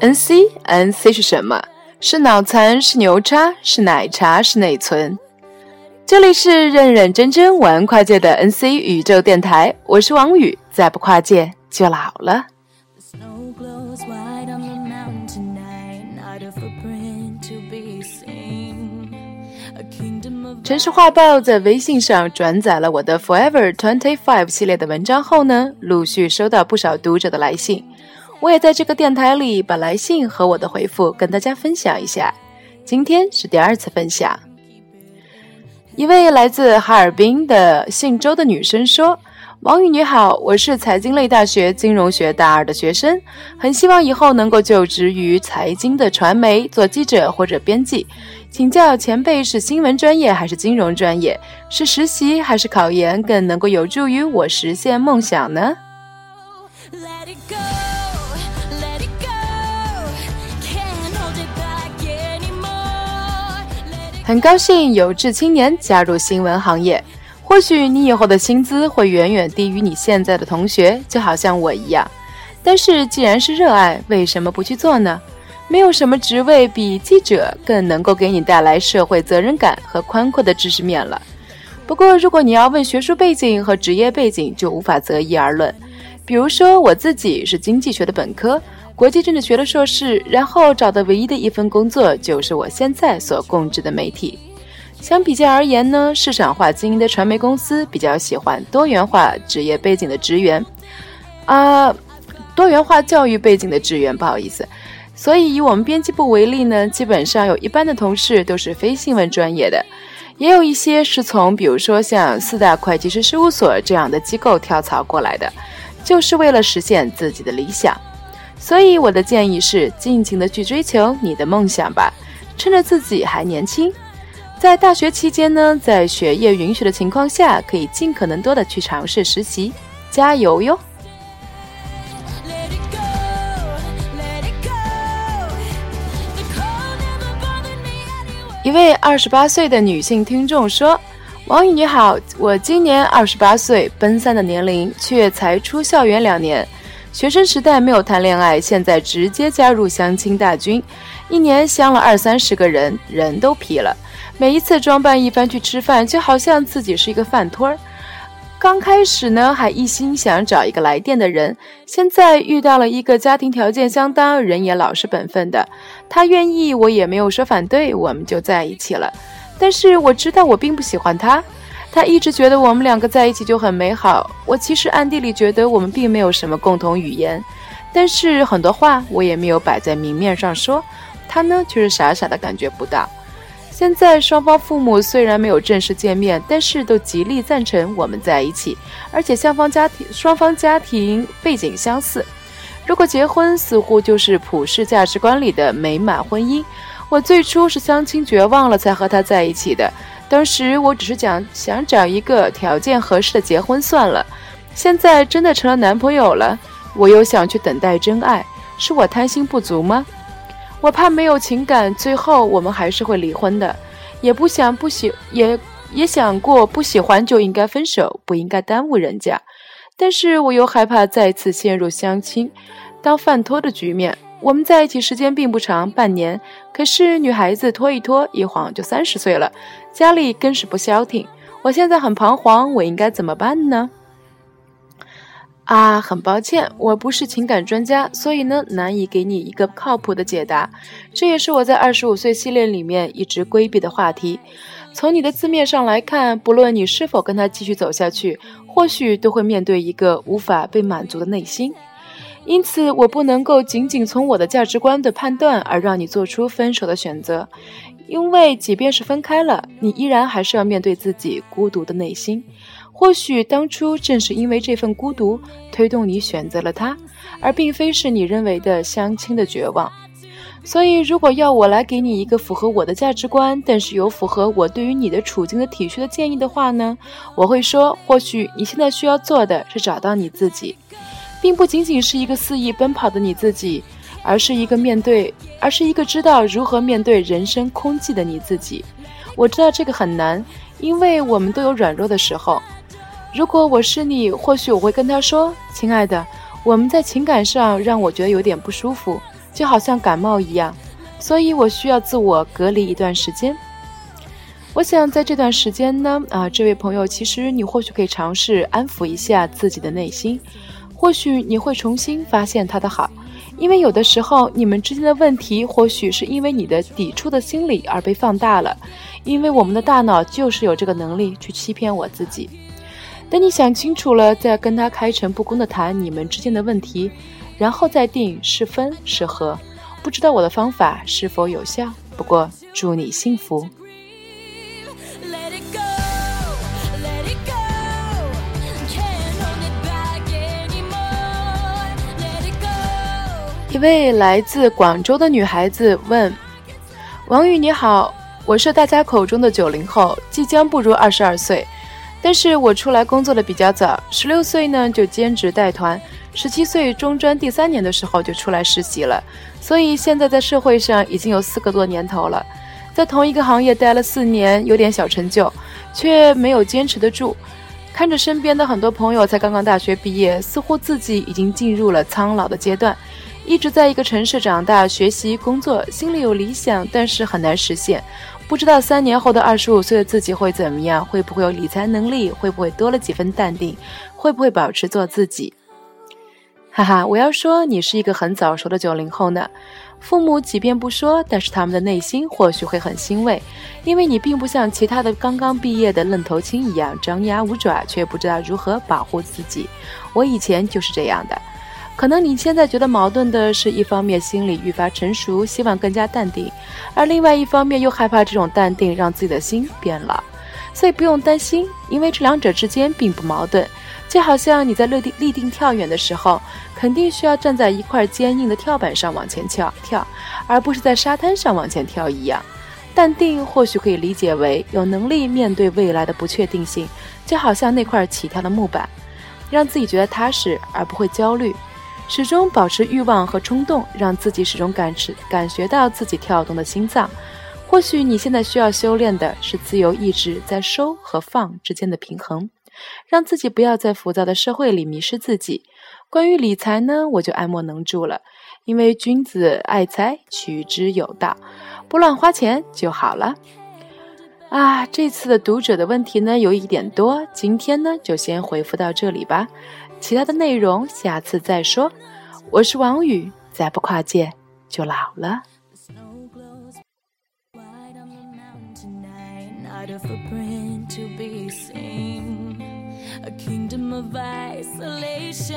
N C N C 是什么？是脑残？是牛叉？是奶茶？是内存？这里是认认真真玩跨界的 N C 宇宙电台，我是王宇，再不跨界就老了。城市画报在微信上转载了我的 Forever Twenty Five 系列的文章后呢，陆续收到不少读者的来信。我也在这个电台里把来信和我的回复跟大家分享一下。今天是第二次分享。一位来自哈尔滨的姓周的女生说：“王宇你好，我是财经类大学金融学大二的学生，很希望以后能够就职于财经的传媒，做记者或者编辑。请教前辈是新闻专业还是金融专业？是实习还是考研更能够有助于我实现梦想呢？”很高兴有志青年加入新闻行业，或许你以后的薪资会远远低于你现在的同学，就好像我一样。但是既然是热爱，为什么不去做呢？没有什么职位比记者更能够给你带来社会责任感和宽阔的知识面了。不过，如果你要问学术背景和职业背景，就无法择一而论。比如说，我自己是经济学的本科。国际政治学的硕士，然后找的唯一的一份工作就是我现在所供职的媒体。相比较而言呢，市场化经营的传媒公司比较喜欢多元化职业背景的职员，啊，多元化教育背景的职员，不好意思。所以以我们编辑部为例呢，基本上有一半的同事都是非新闻专业的，也有一些是从比如说像四大会计师事务所这样的机构跳槽过来的，就是为了实现自己的理想。所以我的建议是，尽情的去追求你的梦想吧，趁着自己还年轻，在大学期间呢，在学业允许的情况下，可以尽可能多的去尝试实习，加油哟！一位二十八岁的女性听众说：“王宇你好，我今年二十八岁，奔三的年龄，却才出校园两年。”学生时代没有谈恋爱，现在直接加入相亲大军，一年相了二三十个人，人都疲了。每一次装扮一番去吃饭，就好像自己是一个饭托儿。刚开始呢，还一心想找一个来电的人，现在遇到了一个家庭条件相当、人也老实本分的，他愿意，我也没有说反对，我们就在一起了。但是我知道我并不喜欢他。他一直觉得我们两个在一起就很美好，我其实暗地里觉得我们并没有什么共同语言，但是很多话我也没有摆在明面上说，他呢却是傻傻的感觉不到。现在双方父母虽然没有正式见面，但是都极力赞成我们在一起，而且双方家庭双方家庭背景相似，如果结婚似乎就是普世价值观里的美满婚姻。我最初是相亲绝望了才和他在一起的。当时我只是想想找一个条件合适的结婚算了，现在真的成了男朋友了，我又想去等待真爱，是我贪心不足吗？我怕没有情感，最后我们还是会离婚的，也不想不喜也也想过不喜欢就应该分手，不应该耽误人家，但是我又害怕再次陷入相亲当饭托的局面。我们在一起时间并不长，半年。可是女孩子拖一拖，一晃就三十岁了，家里更是不消停。我现在很彷徨，我应该怎么办呢？啊，很抱歉，我不是情感专家，所以呢，难以给你一个靠谱的解答。这也是我在二十五岁系列里面一直规避的话题。从你的字面上来看，不论你是否跟他继续走下去，或许都会面对一个无法被满足的内心。因此，我不能够仅仅从我的价值观的判断而让你做出分手的选择，因为即便是分开了，你依然还是要面对自己孤独的内心。或许当初正是因为这份孤独，推动你选择了他，而并非是你认为的相亲的绝望。所以，如果要我来给你一个符合我的价值观，但是有符合我对于你的处境的体恤的建议的话呢？我会说，或许你现在需要做的是找到你自己。并不仅仅是一个肆意奔跑的你自己，而是一个面对，而是一个知道如何面对人生空寂的你自己。我知道这个很难，因为我们都有软弱的时候。如果我是你，或许我会跟他说：“亲爱的，我们在情感上让我觉得有点不舒服，就好像感冒一样，所以我需要自我隔离一段时间。我想在这段时间呢，啊，这位朋友，其实你或许可以尝试安抚一下自己的内心，或许你会重新发现他的好，因为有的时候你们之间的问题，或许是因为你的抵触的心理而被放大了，因为我们的大脑就是有这个能力去欺骗我自己。等你想清楚了，再跟他开诚布公的谈你们之间的问题，然后再定是分是合。不知道我的方法是否有效，不过祝你幸福。一位来自广州的女孩子问：“王宇你好，我是大家口中的九零后，即将步入二十二岁，但是我出来工作的比较早，十六岁呢就兼职带团，十七岁中专第三年的时候就出来实习了，所以现在在社会上已经有四个多年头了，在同一个行业待了四年，有点小成就，却没有坚持得住。看着身边的很多朋友才刚刚大学毕业，似乎自己已经进入了苍老的阶段。”一直在一个城市长大、学习、工作，心里有理想，但是很难实现。不知道三年后的二十五岁的自己会怎么样？会不会有理财能力？会不会多了几分淡定？会不会保持做自己？哈哈，我要说你是一个很早熟的九零后呢。父母即便不说，但是他们的内心或许会很欣慰，因为你并不像其他的刚刚毕业的愣头青一样张牙舞爪，却不知道如何保护自己。我以前就是这样的。可能你现在觉得矛盾的是，一方面心里愈发成熟，希望更加淡定，而另外一方面又害怕这种淡定让自己的心变老。所以不用担心，因为这两者之间并不矛盾。就好像你在立定立定跳远的时候，肯定需要站在一块坚硬的跳板上往前跳跳，而不是在沙滩上往前跳一样。淡定或许可以理解为有能力面对未来的不确定性，就好像那块起跳的木板，让自己觉得踏实而不会焦虑。始终保持欲望和冲动，让自己始终感知、感觉到自己跳动的心脏。或许你现在需要修炼的是自由意志在收和放之间的平衡，让自己不要在浮躁的社会里迷失自己。关于理财呢，我就爱莫能助了，因为君子爱财，取之有道，不乱花钱就好了。啊，这次的读者的问题呢有一点多，今天呢就先回复到这里吧。其他的内容下次再说。我是王宇，再不跨界就老了。A kingdom of isolation